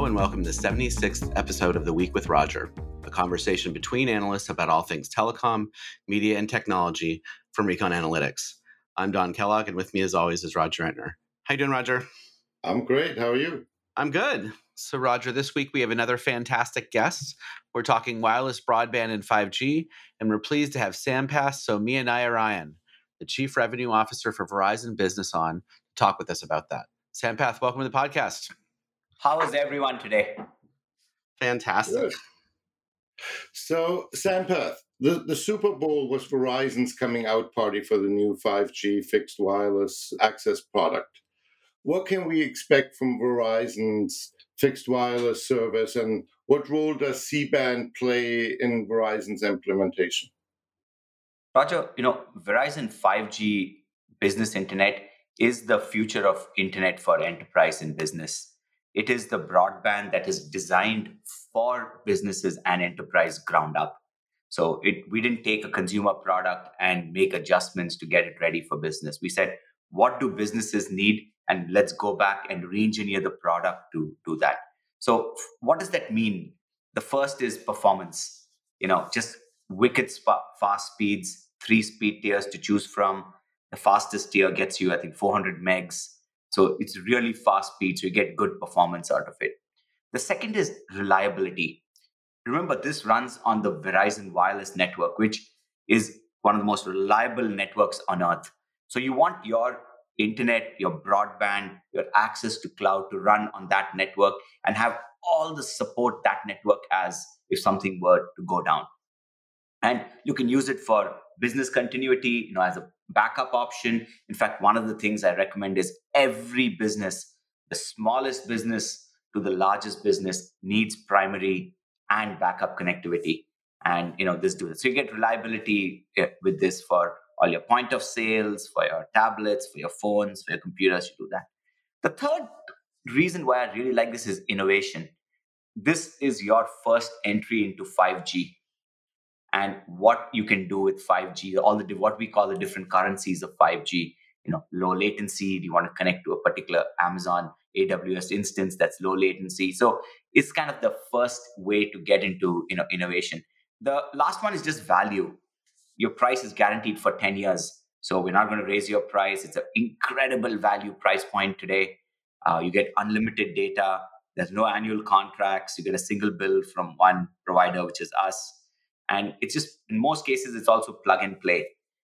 Hello, and welcome to the 76th episode of The Week with Roger, a conversation between analysts about all things telecom, media, and technology from Recon Analytics. I'm Don Kellogg, and with me, as always, is Roger Entner. How you doing, Roger? I'm great. How are you? I'm good. So, Roger, this week we have another fantastic guest. We're talking wireless broadband and 5G, and we're pleased to have Sampath Sowmyanarayan, the Chief Revenue Officer for Verizon Business, on to talk with us about that. Sampath, welcome to the podcast. How is everyone today? Fantastic. Good. So, Sampath, the, the Super Bowl was Verizon's coming out party for the new 5G fixed wireless access product. What can we expect from Verizon's fixed wireless service, and what role does C band play in Verizon's implementation? Roger, you know, Verizon 5G business internet is the future of internet for enterprise and business. It is the broadband that is designed for businesses and enterprise ground up. So it we didn't take a consumer product and make adjustments to get it ready for business. We said, what do businesses need? And let's go back and re-engineer the product to do that. So what does that mean? The first is performance. You know, just wicked fast speeds, three speed tiers to choose from. The fastest tier gets you, I think, 400 megs. So it's really fast speed, so you get good performance out of it. The second is reliability. Remember, this runs on the Verizon wireless network, which is one of the most reliable networks on earth. So you want your internet, your broadband, your access to cloud to run on that network and have all the support that network has if something were to go down. And you can use it for business continuity, you know, as a backup option. In fact, one of the things I recommend is every business, the smallest business to the largest business needs primary and backup connectivity. And you know, this do. So you get reliability eh, with this for all your point of sales, for your tablets, for your phones, for your computers, you do that. The third reason why I really like this is innovation. This is your first entry into 5G and what you can do with 5G, all the what we call the different currencies of 5G. You know, low latency. Do you want to connect to a particular Amazon AWS instance that's low latency? So it's kind of the first way to get into you know innovation. The last one is just value. Your price is guaranteed for 10 years. So we're not going to raise your price. It's an incredible value price point today. Uh, you get unlimited data. There's no annual contracts. You get a single bill from one provider, which is us and it's just, in most cases, it's also plug and play.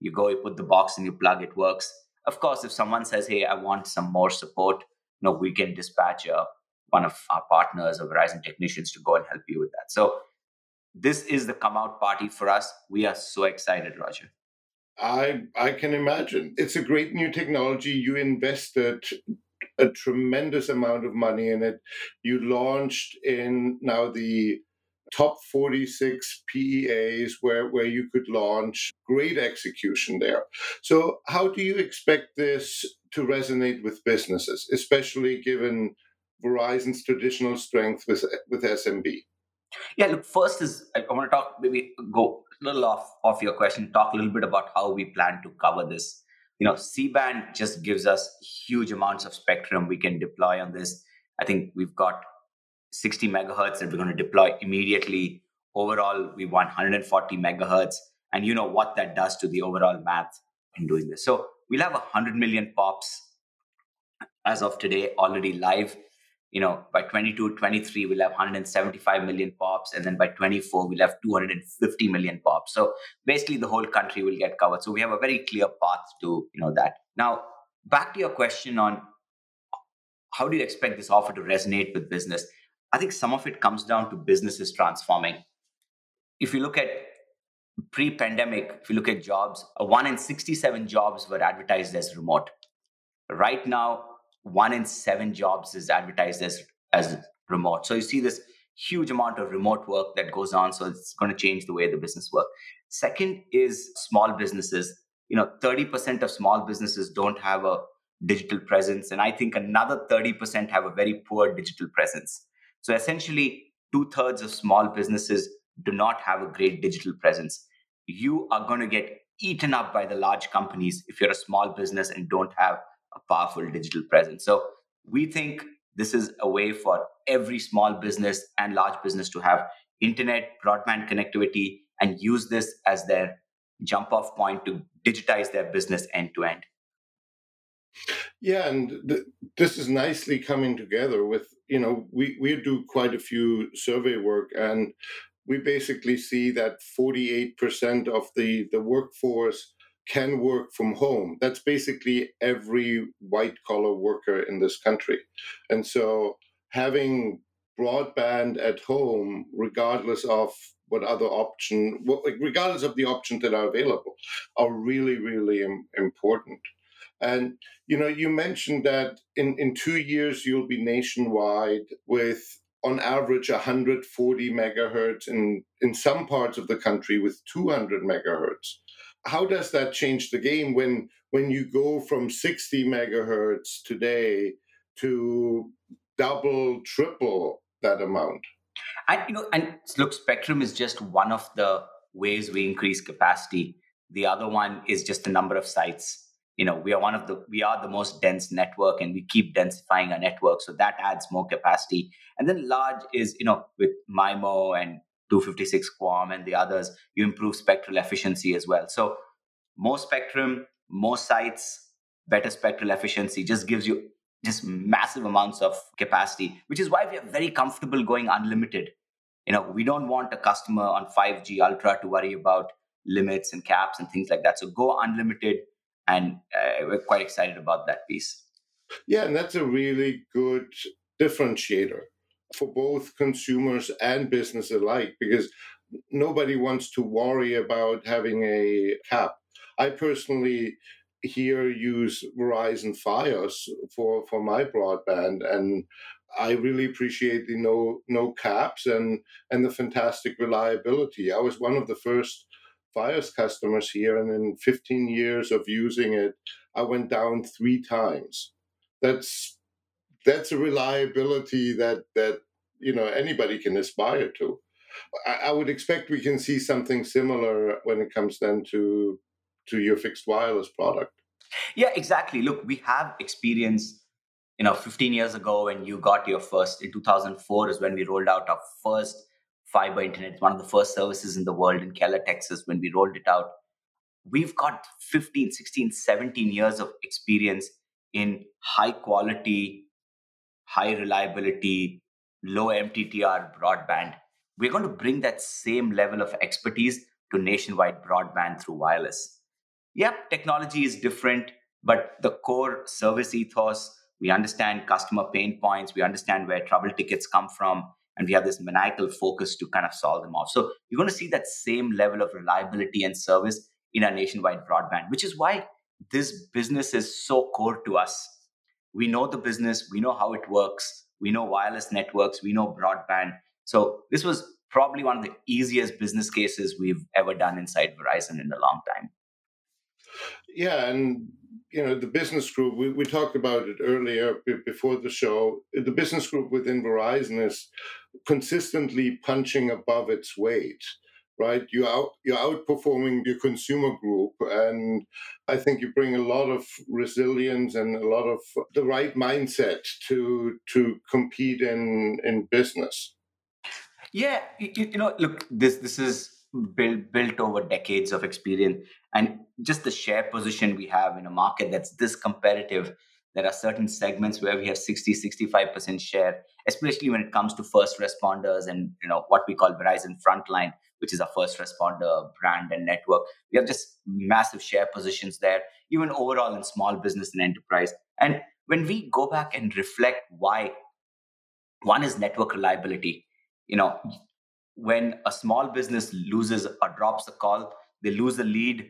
You go, you put the box and you plug, it works. Of course, if someone says, hey, I want some more support, you know, we can dispatch uh, one of our partners or Verizon technicians to go and help you with that. So this is the come out party for us. We are so excited, Roger. I I can imagine. It's a great new technology. You invested a tremendous amount of money in it. You launched in now the top 46 PEAs where, where you could launch great execution there. So, how do you expect this to resonate with businesses, especially given Verizon's traditional strength with, with SMB? Yeah, look, first is I want to talk, maybe go a little off, off your question, talk a little bit about how we plan to cover this. You know, C band just gives us huge amounts of spectrum we can deploy on this. I think we've got 60 megahertz that we're going to deploy immediately. Overall, we want 140 megahertz. And you know what that does to the overall math in doing this. So we'll have 100 million pops as of today already live. You know, by 22, 23, we'll have 175 million pops. And then by 24, we'll have 250 million pops. So basically, the whole country will get covered. So we have a very clear path to, you know, that. Now, back to your question on how do you expect this offer to resonate with business? I think some of it comes down to businesses transforming. If you look at pre pandemic, if you look at jobs, uh, one in 67 jobs were advertised as remote. Right now, one in seven jobs is advertised as, as remote. So you see this huge amount of remote work that goes on. So it's going to change the way the business work. Second is small businesses. You know, 30% of small businesses don't have a digital presence. And I think another 30% have a very poor digital presence. So essentially, two thirds of small businesses do not have a great digital presence. You are going to get eaten up by the large companies if you're a small business and don't have a powerful digital presence. So we think this is a way for every small business and large business to have internet, broadband connectivity, and use this as their jump off point to digitize their business end to end. Yeah, and th- this is nicely coming together with, you know, we, we do quite a few survey work and we basically see that 48% of the, the workforce can work from home. That's basically every white collar worker in this country. And so having broadband at home, regardless of what other option, regardless of the options that are available, are really, really important. And you know, you mentioned that in, in two years you'll be nationwide with on average 140 megahertz in, in some parts of the country with 200 megahertz. How does that change the game when when you go from 60 megahertz today to double, triple that amount? And you know, and look, spectrum is just one of the ways we increase capacity. The other one is just the number of sites. You know, we are one of the we are the most dense network, and we keep densifying our network, so that adds more capacity. And then large is you know with MIMO and 256 QAM and the others, you improve spectral efficiency as well. So more spectrum, more sites, better spectral efficiency just gives you just massive amounts of capacity, which is why we are very comfortable going unlimited. You know, we don't want a customer on 5G Ultra to worry about limits and caps and things like that. So go unlimited, and uh, we're quite excited about that piece. Yeah, and that's a really good differentiator for both consumers and business alike because nobody wants to worry about having a cap. I personally here use Verizon Fios for for my broadband, and I really appreciate the no no caps and and the fantastic reliability. I was one of the first Fios customers here, and in 15 years of using it, I went down three times. That's that's a reliability that that you know anybody can aspire to. I, I would expect we can see something similar when it comes then to to your fixed wireless product. Yeah, exactly. Look, we have experience. You know, 15 years ago, when you got your first in 2004 is when we rolled out our first fiber internet. It's one of the first services in the world in Keller, Texas. When we rolled it out, we've got 15, 16, 17 years of experience in high quality, high reliability, low MTTR broadband. We're going to bring that same level of expertise to nationwide broadband through wireless yep, technology is different, but the core service ethos, we understand customer pain points, we understand where trouble tickets come from, and we have this maniacal focus to kind of solve them off. So you're going to see that same level of reliability and service in our nationwide broadband, which is why this business is so core to us. We know the business, we know how it works, we know wireless networks, we know broadband. So this was probably one of the easiest business cases we've ever done inside Verizon in a long time. Yeah, and you know the business group. We, we talked about it earlier before the show. The business group within Verizon is consistently punching above its weight. Right, you out you're outperforming your consumer group, and I think you bring a lot of resilience and a lot of the right mindset to to compete in in business. Yeah, you, you know, look, this this is built built over decades of experience and just the share position we have in a market that's this competitive there are certain segments where we have 60 65% share especially when it comes to first responders and you know what we call verizon frontline which is a first responder brand and network we have just massive share positions there even overall in small business and enterprise and when we go back and reflect why one is network reliability you know when a small business loses or drops a call, they lose a lead,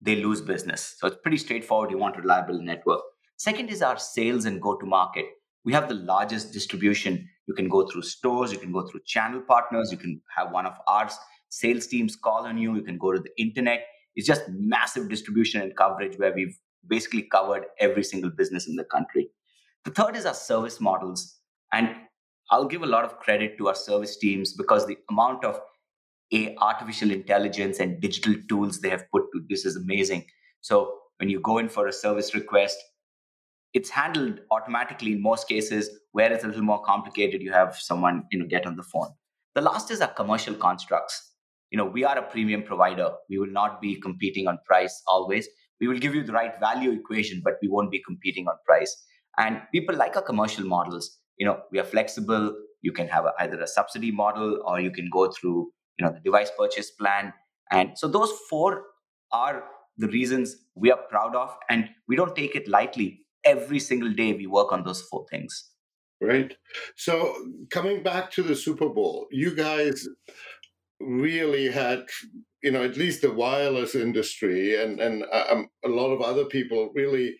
they lose business. So it's pretty straightforward. You want a reliable network. Second is our sales and go to market. We have the largest distribution. You can go through stores, you can go through channel partners, you can have one of our sales teams call on you, you can go to the internet. It's just massive distribution and coverage where we've basically covered every single business in the country. The third is our service models. And I'll give a lot of credit to our service teams because the amount of a artificial intelligence and digital tools they have put to this is amazing. So when you go in for a service request, it's handled automatically in most cases. Where it's a little more complicated, you have someone you know get on the phone. The last is our commercial constructs. You know, we are a premium provider. We will not be competing on price always. We will give you the right value equation, but we won't be competing on price. And people like our commercial models. You know, we are flexible. You can have a, either a subsidy model or you can go through, you know, the device purchase plan. And so those four are the reasons we are proud of, and we don't take it lightly. Every single day, we work on those four things. Right. So coming back to the Super Bowl, you guys really had you know at least the wireless industry and and uh, um, a lot of other people really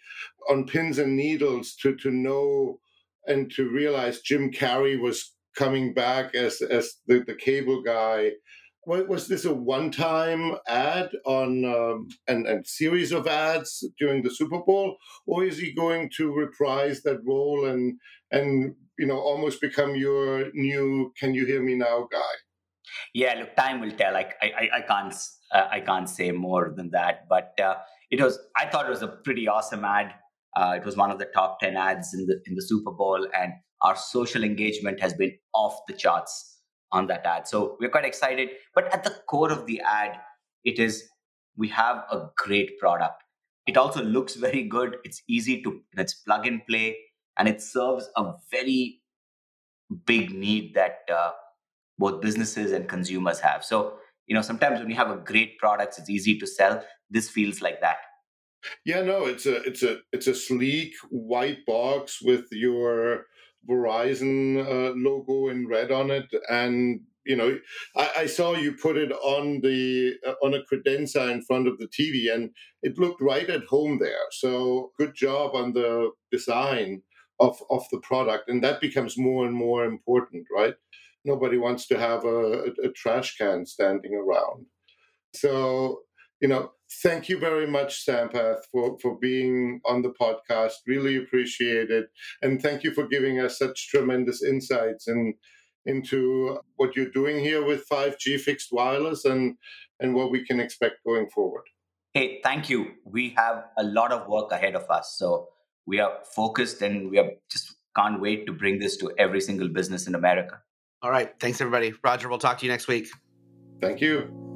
on pins and needles to to know and to realize Jim Carrey was coming back as as the, the cable guy was this a one-time ad on um, and and series of ads during the Super Bowl, or is he going to reprise that role and and you know almost become your new "Can you hear me now" guy? Yeah, look, time will tell. I, I, I can't, uh, I can't say more than that. But uh, it was, I thought it was a pretty awesome ad. Uh, it was one of the top ten ads in the in the Super Bowl, and our social engagement has been off the charts on that ad. So we're quite excited. But at the core of the ad, it is we have a great product. It also looks very good. It's easy to it's plug and play, and it serves a very big need that uh, both businesses and consumers have. So, you know, sometimes when you have a great product, it's easy to sell. This feels like that. Yeah, no, it's a it's a it's a sleek white box with your Verizon uh, logo in red on it, and you know, I, I, saw you put it on the uh, on a credenza in front of the TV, and it looked right at home there. So good job on the design of of the product, and that becomes more and more important, right? nobody wants to have a, a, trash can standing around. So, you know, thank you very much, Sampath, for, for being on the podcast. Really appreciate it. And thank you for giving us such tremendous insights and into what you're doing here with 5G fixed wireless and, and what we can expect going forward. Hey, thank you. We have a lot of work ahead of us. So we are focused and we are just can't wait to bring this to every single business in America. All right. Thanks, everybody. Roger, we'll talk to you next week. Thank you.